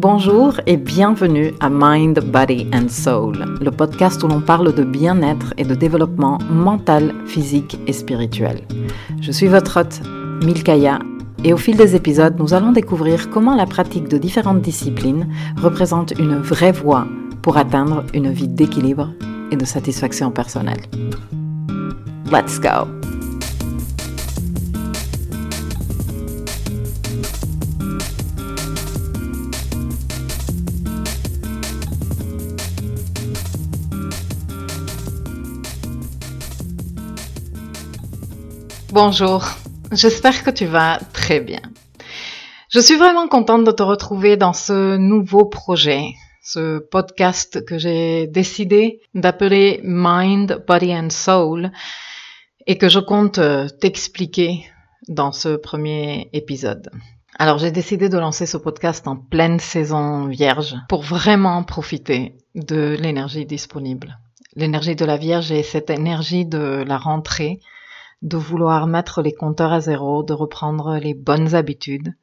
Bonjour et bienvenue à Mind, Body and Soul, le podcast où l'on parle de bien-être et de développement mental, physique et spirituel. Je suis votre hôte, Milkaya, et au fil des épisodes, nous allons découvrir comment la pratique de différentes disciplines représente une vraie voie pour atteindre une vie d'équilibre et de satisfaction personnelle. Let's go! Bonjour, j'espère que tu vas très bien. Je suis vraiment contente de te retrouver dans ce nouveau projet, ce podcast que j'ai décidé d'appeler Mind, Body and Soul et que je compte euh, t'expliquer dans ce premier épisode. Alors j'ai décidé de lancer ce podcast en pleine saison vierge pour vraiment profiter de l'énergie disponible. L'énergie de la Vierge et cette énergie de la rentrée de vouloir mettre les compteurs à zéro, de reprendre les bonnes habitudes,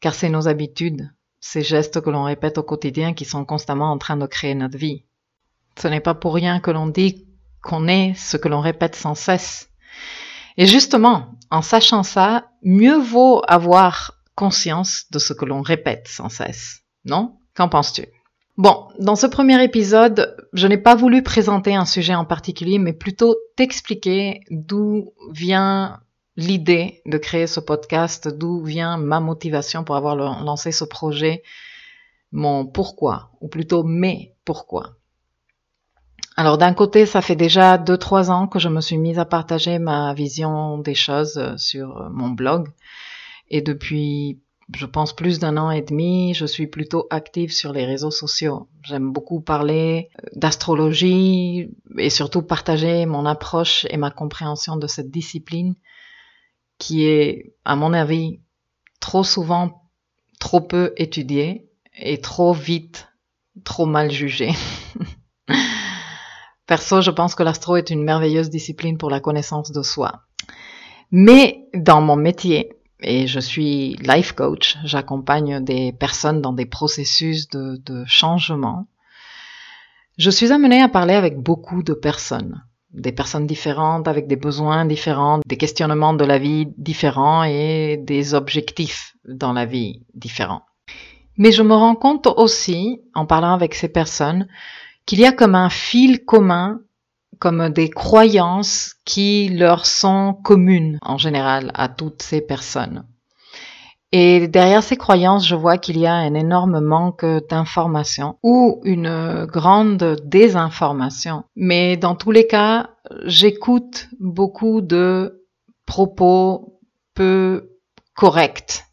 car c'est nos habitudes, ces gestes que l'on répète au quotidien qui sont constamment en train de créer notre vie. Ce n'est pas pour rien que l'on dit qu'on est ce que l'on répète sans cesse. Et justement, en sachant ça, mieux vaut avoir conscience de ce que l'on répète sans cesse. Non? Qu'en penses-tu? Bon, dans ce premier épisode, je n'ai pas voulu présenter un sujet en particulier, mais plutôt t'expliquer d'où vient l'idée de créer ce podcast, d'où vient ma motivation pour avoir lancé ce projet, mon pourquoi, ou plutôt mes pourquoi. Alors d'un côté, ça fait déjà 2-3 ans que je me suis mise à partager ma vision des choses sur mon blog. Et depuis je pense, plus d'un an et demi, je suis plutôt active sur les réseaux sociaux. J'aime beaucoup parler euh, d'astrologie et surtout partager mon approche et ma compréhension de cette discipline qui est, à mon avis, trop souvent trop peu étudiée et trop vite, trop mal jugée. Perso, je pense que l'astro est une merveilleuse discipline pour la connaissance de soi. Mais dans mon métier, et je suis life coach. J'accompagne des personnes dans des processus de, de, changement. Je suis amenée à parler avec beaucoup de personnes, des personnes différentes, avec des besoins différents, des questionnements de la vie différents et des objectifs dans la vie différents. Mais je me rends compte aussi, en parlant avec ces personnes, qu'il y a comme un fil commun comme des croyances qui leur sont communes en général à toutes ces personnes. Et derrière ces croyances, je vois qu'il y a un énorme manque d'information ou une grande désinformation. Mais dans tous les cas, j'écoute beaucoup de propos peu corrects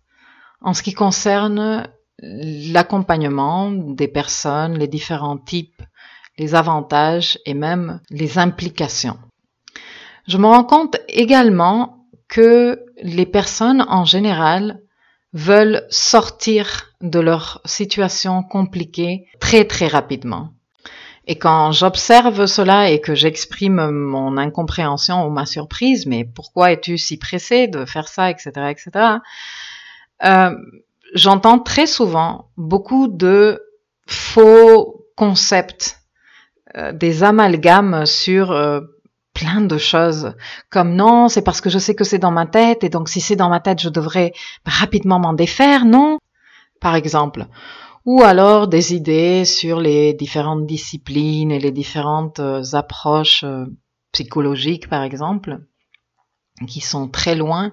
en ce qui concerne l'accompagnement des personnes, les différents types les avantages et même les implications. Je me rends compte également que les personnes en général veulent sortir de leur situation compliquée très très rapidement. Et quand j'observe cela et que j'exprime mon incompréhension ou ma surprise, mais pourquoi es-tu si pressé de faire ça, etc., etc., euh, j'entends très souvent beaucoup de faux concepts des amalgames sur euh, plein de choses. Comme non, c'est parce que je sais que c'est dans ma tête et donc si c'est dans ma tête, je devrais rapidement m'en défaire, non Par exemple. Ou alors des idées sur les différentes disciplines et les différentes euh, approches psychologiques, par exemple, qui sont très loin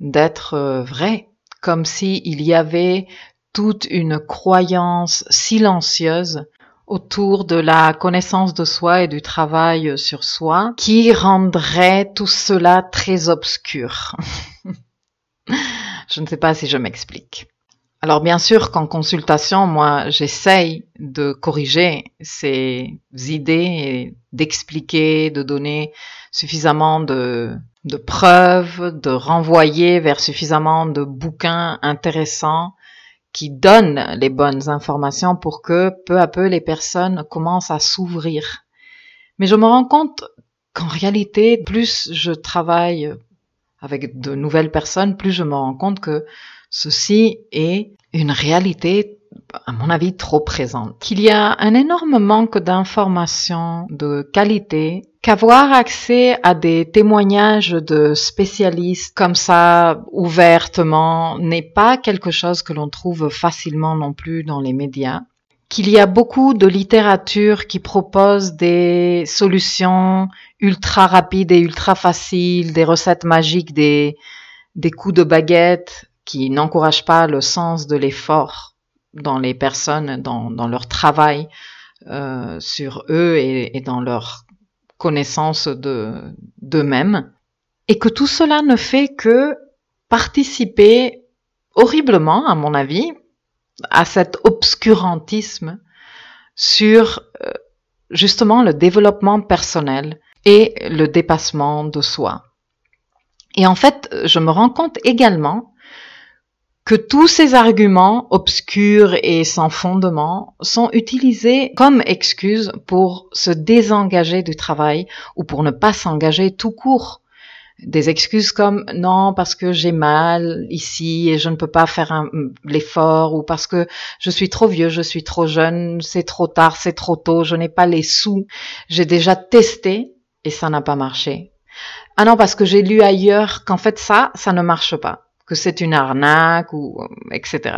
d'être vraies. Comme s'il y avait toute une croyance silencieuse autour de la connaissance de soi et du travail sur soi qui rendrait tout cela très obscur. je ne sais pas si je m'explique. Alors bien sûr qu'en consultation, moi, j'essaye de corriger ces idées et d'expliquer, de donner suffisamment de, de preuves, de renvoyer vers suffisamment de bouquins intéressants qui donne les bonnes informations pour que peu à peu les personnes commencent à s'ouvrir. Mais je me rends compte qu'en réalité, plus je travaille avec de nouvelles personnes, plus je me rends compte que ceci est une réalité à mon avis, trop présente. Qu'il y a un énorme manque d'informations de qualité, qu'avoir accès à des témoignages de spécialistes comme ça, ouvertement, n'est pas quelque chose que l'on trouve facilement non plus dans les médias qu'il y a beaucoup de littérature qui propose des solutions ultra rapides et ultra faciles, des recettes magiques, des, des coups de baguette qui n'encouragent pas le sens de l'effort dans les personnes, dans, dans leur travail euh, sur eux et, et, dans leur connaissance de d'eux-mêmes, et que tout cela ne fait que participer horriblement, à mon avis, à cet obscurantisme sur euh, justement le développement personnel et le dépassement de soi. Et en fait, je me rends compte également que tous ces arguments obscurs et sans fondement sont utilisés comme excuse pour se désengager du travail ou pour ne pas s'engager tout court des excuses comme non parce que j'ai mal ici et je ne peux pas faire l'effort ou parce que je suis trop vieux, je suis trop jeune, c'est trop tard, c'est trop tôt, je n'ai pas les sous. J'ai déjà testé et ça n'a pas marché. Ah non parce que j'ai lu ailleurs qu'en fait ça, ça ne marche pas, que c'est une arnaque ou etc.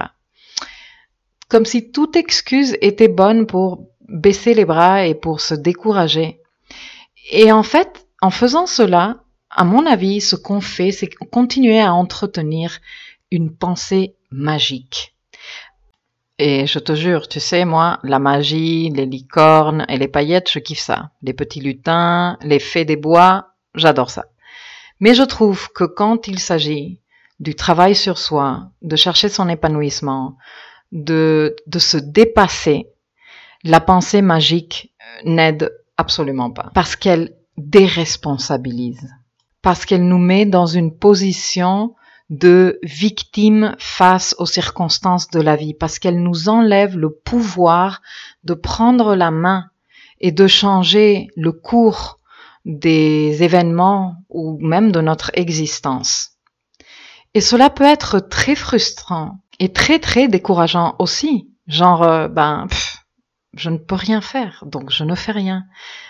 Comme si toute excuse était bonne pour baisser les bras et pour se décourager. Et en fait, en faisant cela, à mon avis, ce qu'on fait, c'est continuer à entretenir une pensée magique. Et je te jure, tu sais, moi, la magie, les licornes et les paillettes, je kiffe ça. Les petits lutins, les fées des bois, j'adore ça. Mais je trouve que quand il s'agit du travail sur soi, de chercher son épanouissement, de, de se dépasser, la pensée magique n'aide absolument pas. Parce qu'elle déresponsabilise parce qu'elle nous met dans une position de victime face aux circonstances de la vie, parce qu'elle nous enlève le pouvoir de prendre la main et de changer le cours des événements ou même de notre existence. Et cela peut être très frustrant et très très décourageant aussi. Genre, euh, ben, je ne peux rien faire, donc je ne fais rien.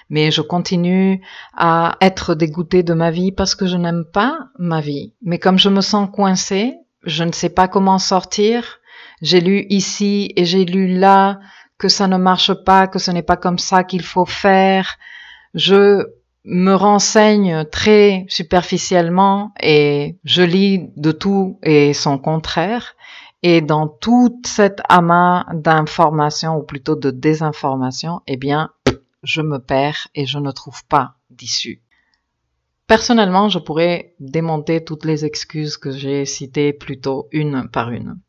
Mais je continue à être dégoûtée de ma vie parce que je n'aime pas ma vie. Mais comme je me sens coincée, je ne sais pas comment sortir. J'ai lu ici et j'ai lu là que ça ne marche pas, que ce n'est pas comme ça qu'il faut faire. Je me renseigne très superficiellement et je lis de tout et son contraire. Et dans toute cette amas d'informations, ou plutôt de désinformation, eh bien, je me perds et je ne trouve pas d'issue. Personnellement, je pourrais démonter toutes les excuses que j'ai citées plutôt une par une.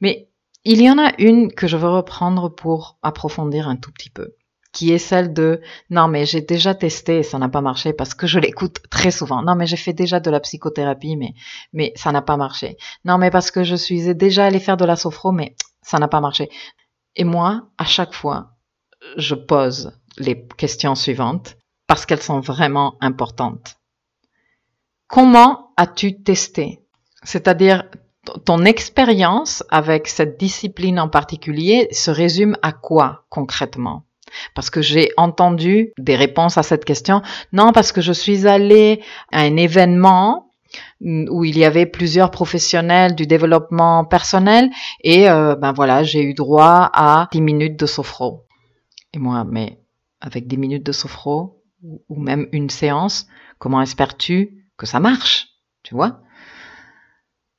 Mais il y en a une que je veux reprendre pour approfondir un tout petit peu qui est celle de non mais j'ai déjà testé et ça n'a pas marché parce que je l'écoute très souvent. Non mais j'ai fait déjà de la psychothérapie mais mais ça n'a pas marché. Non mais parce que je suis déjà allé faire de la sophro mais ça n'a pas marché. Et moi, à chaque fois, je pose les questions suivantes parce qu'elles sont vraiment importantes. Comment as-tu testé? C'est-à-dire ton expérience avec cette discipline en particulier se résume à quoi concrètement? Parce que j'ai entendu des réponses à cette question. Non, parce que je suis allée à un événement où il y avait plusieurs professionnels du développement personnel et euh, ben voilà, j'ai eu droit à 10 minutes de sophro. Et moi, mais avec 10 minutes de sophro ou même une séance, comment espères-tu que ça marche Tu vois?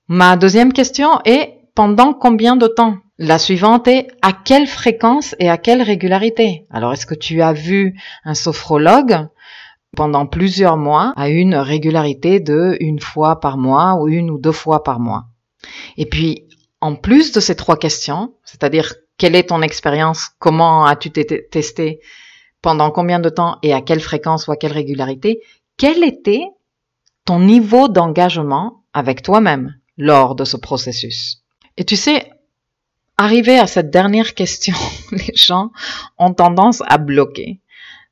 Ma deuxième question est pendant combien de temps? La suivante est à quelle fréquence et à quelle régularité? Alors, est-ce que tu as vu un sophrologue pendant plusieurs mois à une régularité de une fois par mois ou une ou deux fois par mois? Et puis, en plus de ces trois questions, c'est-à-dire quelle est ton expérience, comment as-tu testé, pendant combien de temps et à quelle fréquence ou à quelle régularité, quel était ton niveau d'engagement avec toi-même lors de ce processus? Et tu sais, Arrivé à cette dernière question, les gens ont tendance à bloquer.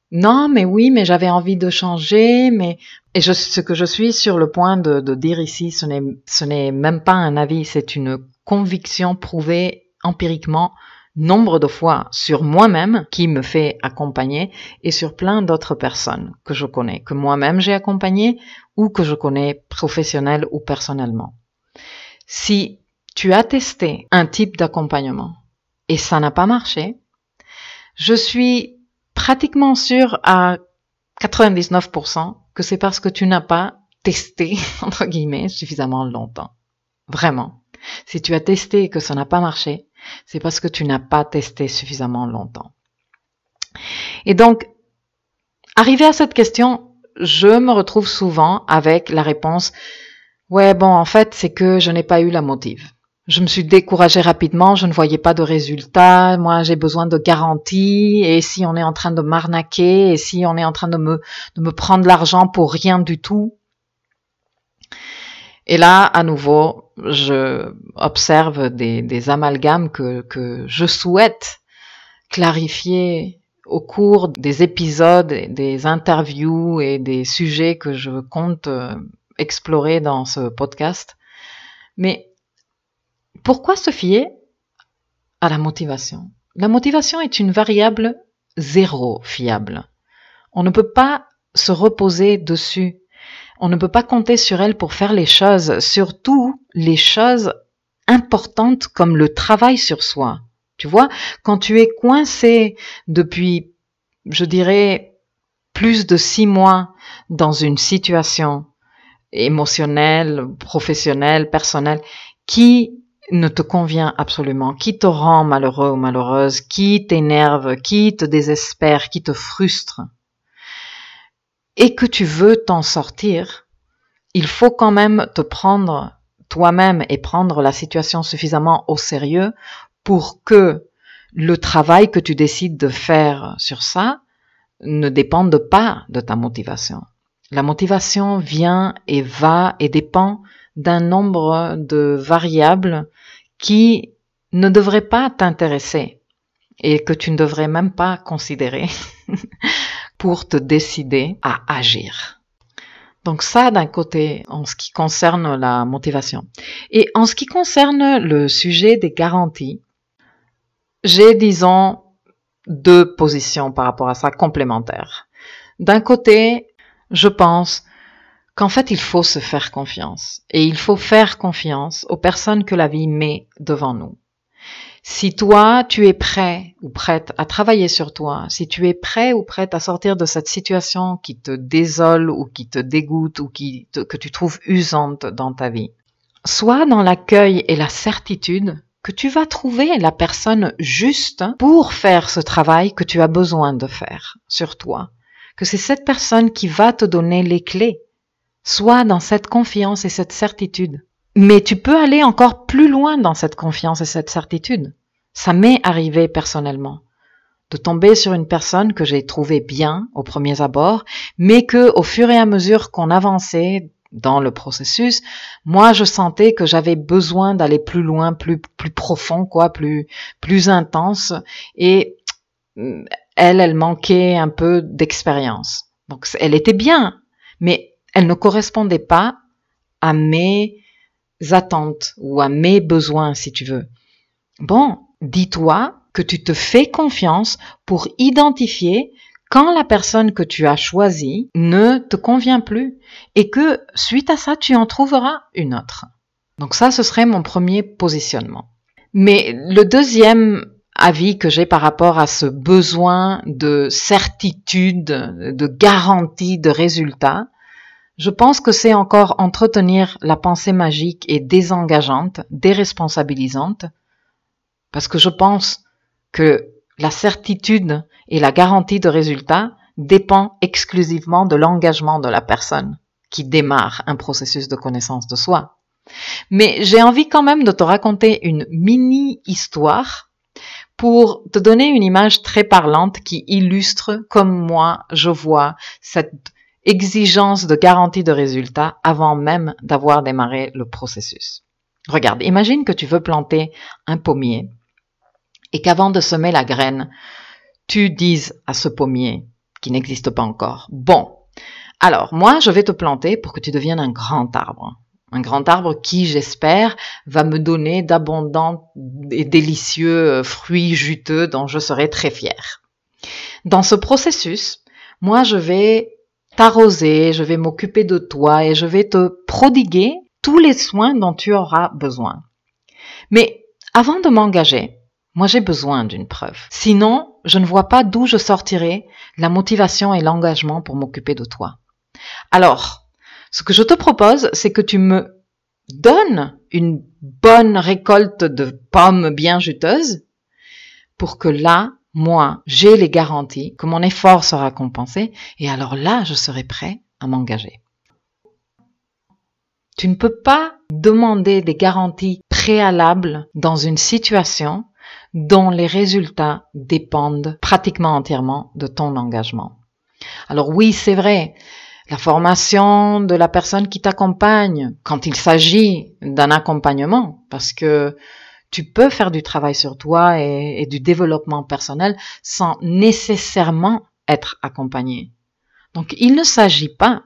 Non, mais oui, mais j'avais envie de changer, mais et je, ce que je suis sur le point de, de dire ici, ce n'est, ce n'est même pas un avis, c'est une conviction prouvée empiriquement nombre de fois sur moi-même qui me fait accompagner et sur plein d'autres personnes que je connais, que moi-même j'ai accompagné ou que je connais professionnel ou personnellement. Si tu as testé un type d'accompagnement et ça n'a pas marché, je suis pratiquement sûre à 99% que c'est parce que tu n'as pas testé, entre guillemets, suffisamment longtemps. Vraiment. Si tu as testé et que ça n'a pas marché, c'est parce que tu n'as pas testé suffisamment longtemps. Et donc, arrivé à cette question, je me retrouve souvent avec la réponse, ouais, bon, en fait, c'est que je n'ai pas eu la motive. Je me suis découragée rapidement, je ne voyais pas de résultats, moi j'ai besoin de garanties, et si on est en train de m'arnaquer, et si on est en train de me, de me prendre l'argent pour rien du tout. Et là, à nouveau, je observe des, des amalgames que, que je souhaite clarifier au cours des épisodes, des interviews et des sujets que je compte euh, explorer dans ce podcast. Mais pourquoi se fier à la motivation? La motivation est une variable zéro fiable. On ne peut pas se reposer dessus on ne peut pas compter sur elle pour faire les choses, surtout les choses importantes comme le travail sur soi. Tu vois, quand tu es coincé depuis, je dirais, plus de six mois dans une situation émotionnelle, professionnelle, personnelle, qui ne te convient absolument, qui te rend malheureux ou malheureuse, qui t'énerve, qui te désespère, qui te frustre, et que tu veux t'en sortir, il faut quand même te prendre toi-même et prendre la situation suffisamment au sérieux pour que le travail que tu décides de faire sur ça ne dépende pas de ta motivation. La motivation vient et va et dépend d'un nombre de variables qui ne devraient pas t'intéresser et que tu ne devrais même pas considérer pour te décider à agir. Donc ça d'un côté en ce qui concerne la motivation. Et en ce qui concerne le sujet des garanties, j'ai disons deux positions par rapport à ça complémentaires. D'un côté, je pense qu'en fait il faut se faire confiance et il faut faire confiance aux personnes que la vie met devant nous. Si toi, tu es prêt ou prête à travailler sur toi, si tu es prêt ou prête à sortir de cette situation qui te désole ou qui te dégoûte ou qui que tu trouves usante dans ta vie, sois dans l'accueil et la certitude que tu vas trouver la personne juste pour faire ce travail que tu as besoin de faire sur toi, que c'est cette personne qui va te donner les clés. Sois dans cette confiance et cette certitude. Mais tu peux aller encore plus loin dans cette confiance et cette certitude. Ça m'est arrivé personnellement de tomber sur une personne que j'ai trouvée bien au premier abord, mais que au fur et à mesure qu'on avançait dans le processus, moi je sentais que j'avais besoin d'aller plus loin, plus plus profond quoi, plus plus intense et elle elle manquait un peu d'expérience. Donc elle était bien, mais elle ne correspondait pas à mes attentes ou à mes besoins, si tu veux. Bon, dis-toi que tu te fais confiance pour identifier quand la personne que tu as choisie ne te convient plus et que suite à ça, tu en trouveras une autre. Donc ça, ce serait mon premier positionnement. Mais le deuxième avis que j'ai par rapport à ce besoin de certitude, de garantie de résultat, je pense que c'est encore entretenir la pensée magique et désengageante, déresponsabilisante, parce que je pense que la certitude et la garantie de résultat dépend exclusivement de l'engagement de la personne qui démarre un processus de connaissance de soi. Mais j'ai envie quand même de te raconter une mini histoire pour te donner une image très parlante qui illustre comme moi je vois cette exigence de garantie de résultat avant même d'avoir démarré le processus. Regarde, imagine que tu veux planter un pommier et qu'avant de semer la graine, tu dises à ce pommier qui n'existe pas encore, bon, alors moi je vais te planter pour que tu deviennes un grand arbre. Un grand arbre qui, j'espère, va me donner d'abondants et délicieux fruits juteux dont je serai très fière. Dans ce processus, moi, je vais t'arroser, je vais m'occuper de toi et je vais te prodiguer tous les soins dont tu auras besoin. Mais avant de m'engager, moi j'ai besoin d'une preuve. Sinon, je ne vois pas d'où je sortirai la motivation et l'engagement pour m'occuper de toi. Alors, ce que je te propose, c'est que tu me donnes une bonne récolte de pommes bien juteuses pour que là, moi, j'ai les garanties que mon effort sera compensé et alors là, je serai prêt à m'engager. Tu ne peux pas demander des garanties préalables dans une situation dont les résultats dépendent pratiquement entièrement de ton engagement. Alors oui, c'est vrai, la formation de la personne qui t'accompagne, quand il s'agit d'un accompagnement, parce que tu peux faire du travail sur toi et, du développement personnel sans nécessairement être accompagné. Donc il ne s'agit pas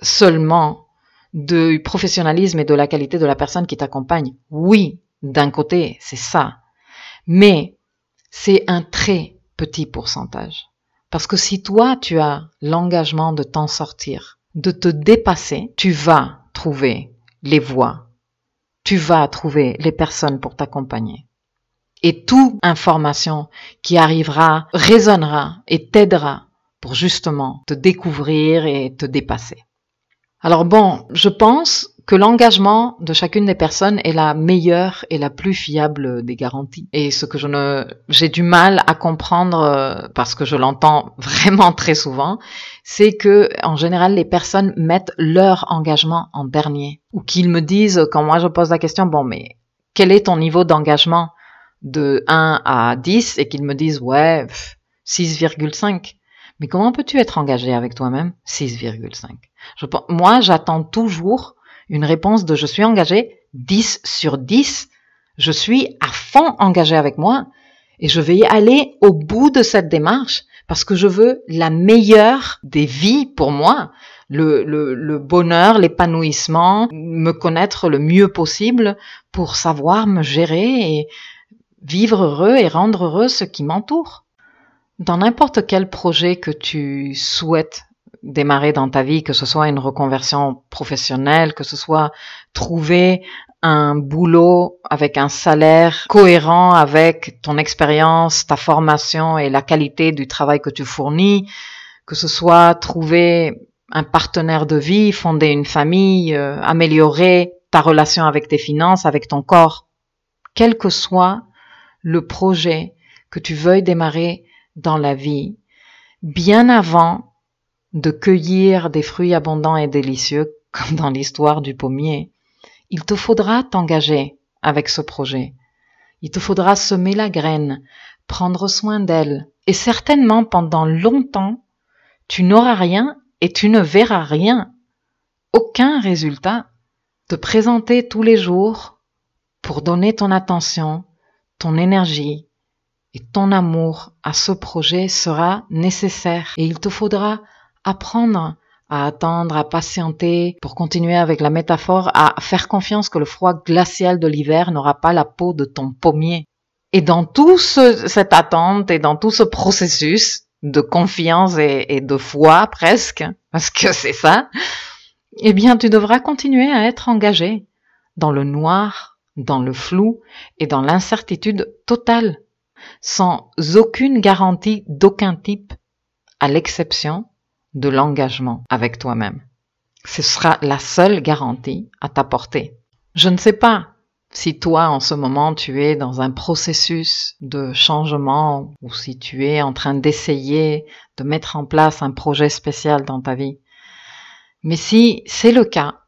seulement du professionnalisme et de la qualité de la personne qui t'accompagne. Oui, d'un côté, c'est ça. Mais c'est un très petit pourcentage. Parce que si toi, tu as l'engagement de t'en sortir, de te dépasser, tu vas trouver les voies tu vas trouver les personnes pour t'accompagner. Et toute information qui arrivera résonnera et t'aidera pour justement te découvrir et te dépasser. Alors bon, je pense que l'engagement de chacune des personnes est la meilleure et la plus fiable des garanties. Et ce que je ne, j'ai du mal à comprendre euh, parce que je l'entends vraiment très souvent, c'est que en général les personnes mettent leur engagement en dernier. Ou qu'ils me disent quand moi je pose la question bon mais quel est ton niveau d'engagement de 1 à 10 et qu'ils me disent ouais 6,5 mais comment peux-tu être engagé avec toi-même 6,5 moi j'attends toujours une réponse de je suis engagé 10 sur 10. Je suis à fond engagé avec moi et je vais y aller au bout de cette démarche parce que je veux la meilleure des vies pour moi, le, le, le bonheur, l'épanouissement, me connaître le mieux possible pour savoir me gérer et vivre heureux et rendre heureux ce qui m'entoure. Dans n'importe quel projet que tu souhaites démarrer dans ta vie, que ce soit une reconversion professionnelle, que ce soit trouver un boulot avec un salaire cohérent avec ton expérience, ta formation et la qualité du travail que tu fournis, que ce soit trouver un partenaire de vie, fonder une famille, euh, améliorer ta relation avec tes finances, avec ton corps, quel que soit le projet que tu veuilles démarrer dans la vie, bien avant de cueillir des fruits abondants et délicieux, comme dans l'histoire du pommier, il te faudra t'engager avec ce projet. Il te faudra semer la graine, prendre soin d'elle, et certainement pendant longtemps, tu n'auras rien et tu ne verras rien, aucun résultat. Te présenter tous les jours pour donner ton attention, ton énergie et ton amour à ce projet sera nécessaire et il te faudra apprendre à attendre, à patienter, pour continuer avec la métaphore, à faire confiance que le froid glacial de l'hiver n'aura pas la peau de ton pommier. Et dans tout cette attente et dans tout ce processus de confiance et de foi presque, parce que c'est ça, eh bien tu devras continuer à être engagé dans le noir, dans le flou et dans l'incertitude totale, sans aucune garantie d'aucun type, à l'exception de l'engagement avec toi-même. Ce sera la seule garantie à t'apporter. Je ne sais pas si toi, en ce moment, tu es dans un processus de changement ou si tu es en train d'essayer de mettre en place un projet spécial dans ta vie. Mais si c'est le cas,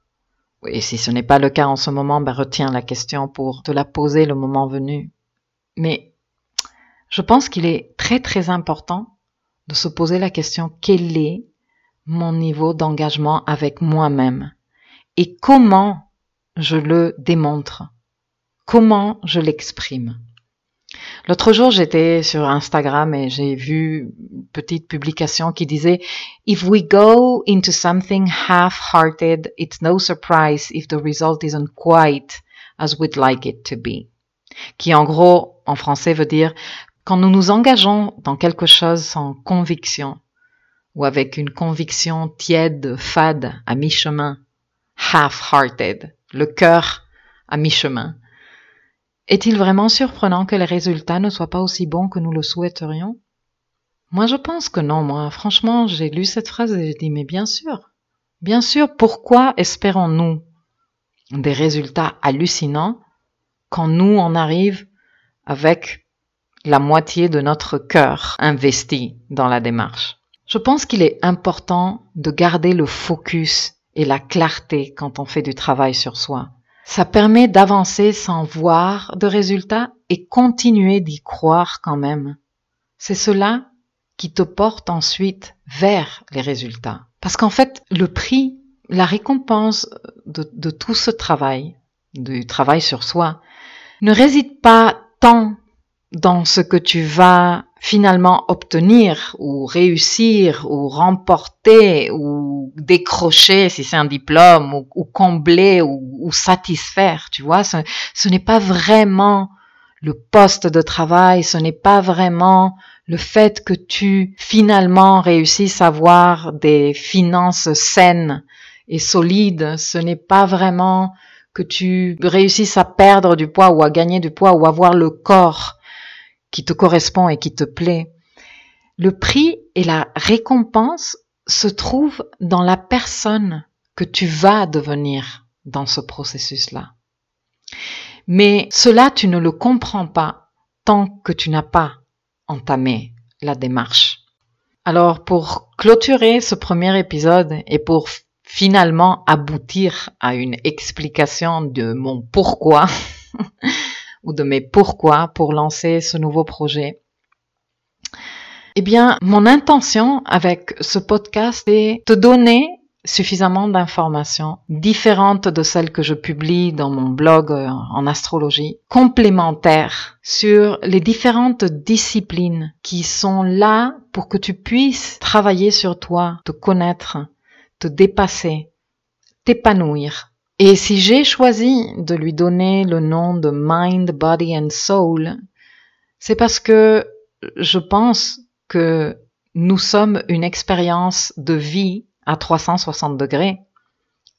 et si ce n'est pas le cas en ce moment, ben retiens la question pour te la poser le moment venu. Mais je pense qu'il est très très important de se poser la question quel est mon niveau d'engagement avec moi-même et comment je le démontre, comment je l'exprime? L'autre jour, j'étais sur Instagram et j'ai vu une petite publication qui disait If we go into something half-hearted, it's no surprise if the result isn't quite as we'd like it to be. Qui en gros, en français, veut dire quand nous nous engageons dans quelque chose sans conviction ou avec une conviction tiède, fade, à mi-chemin, half-hearted, le cœur à mi-chemin, est-il vraiment surprenant que les résultats ne soient pas aussi bons que nous le souhaiterions? Moi, je pense que non. Moi, franchement, j'ai lu cette phrase et j'ai dit, mais bien sûr. Bien sûr, pourquoi espérons-nous des résultats hallucinants quand nous, on arrive avec la moitié de notre cœur investi dans la démarche? Je pense qu'il est important de garder le focus et la clarté quand on fait du travail sur soi. Ça permet d'avancer sans voir de résultats et continuer d'y croire quand même. C'est cela qui te porte ensuite vers les résultats. Parce qu'en fait, le prix, la récompense de, de, tout ce travail, du travail sur soi, ne réside pas tant dans ce que tu vas finalement obtenir ou réussir ou remporter ou décrocher si c'est un diplôme ou, combler ou, satisfaire, tu vois, ce, ce n'est pas vraiment le poste de travail, ce n'est pas vraiment le fait que tu finalement réussisses à avoir des finances saines et solides, ce n'est pas vraiment que tu réussisses à perdre du poids ou à gagner du poids ou avoir le corps qui te correspond et qui te plaît. Le prix et la récompense se trouvent dans la personne que tu vas devenir dans ce processus-là. Mais cela, tu ne le comprends pas tant que tu n'as pas entamé la démarche. Alors, pour clôturer ce premier épisode et pour finalement aboutir à une explication de mon pourquoi, ou de mes pourquoi pour lancer ce nouveau projet. Eh bien, mon intention avec ce podcast est de donner suffisamment d'informations différentes de celles que je publie dans mon blog euh, en astrologie, complémentaires sur les différentes disciplines qui sont là pour que tu puisses travailler sur toi, te connaître, te dépasser, t'épanouir et si j'ai choisi de lui donner le nom de Mind, Body and Soul, c'est parce que je pense que nous sommes une expérience de vie à 360 degrés,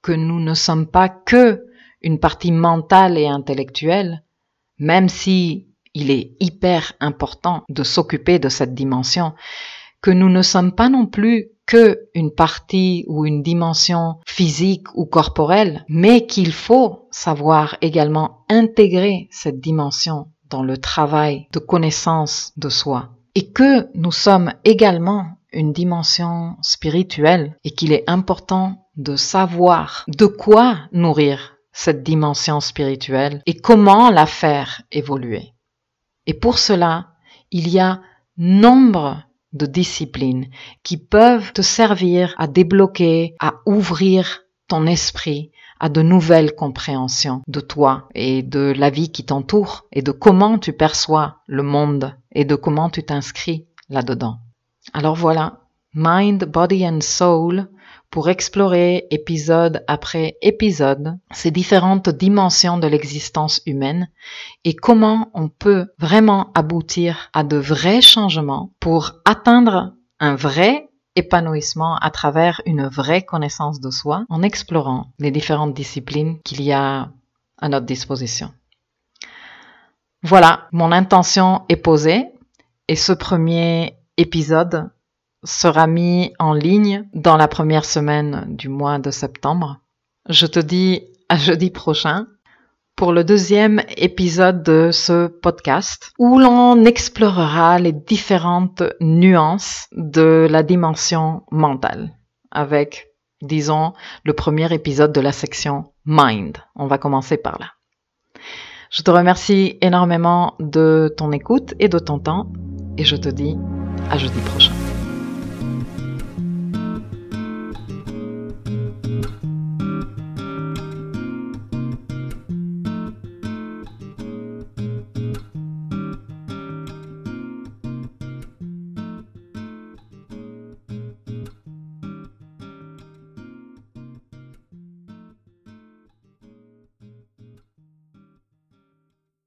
que nous ne sommes pas que une partie mentale et intellectuelle, même si il est hyper important de s'occuper de cette dimension, que nous ne sommes pas non plus que une partie ou une dimension physique ou corporelle, mais qu'il faut savoir également intégrer cette dimension dans le travail de connaissance de soi et que nous sommes également une dimension spirituelle et qu'il est important de savoir de quoi nourrir cette dimension spirituelle et comment la faire évoluer. Et pour cela, il y a nombre de disciplines qui peuvent te servir à débloquer, à ouvrir ton esprit à de nouvelles compréhensions de toi et de la vie qui t'entoure et de comment tu perçois le monde et de comment tu t'inscris là-dedans. Alors voilà, Mind, Body and Soul pour explorer épisode après épisode ces différentes dimensions de l'existence humaine et comment on peut vraiment aboutir à de vrais changements pour atteindre un vrai épanouissement à travers une vraie connaissance de soi en explorant les différentes disciplines qu'il y a à notre disposition. Voilà, mon intention est posée et ce premier épisode sera mis en ligne dans la première semaine du mois de septembre. Je te dis à jeudi prochain pour le deuxième épisode de ce podcast où l'on explorera les différentes nuances de la dimension mentale avec, disons, le premier épisode de la section Mind. On va commencer par là. Je te remercie énormément de ton écoute et de ton temps et je te dis à jeudi prochain.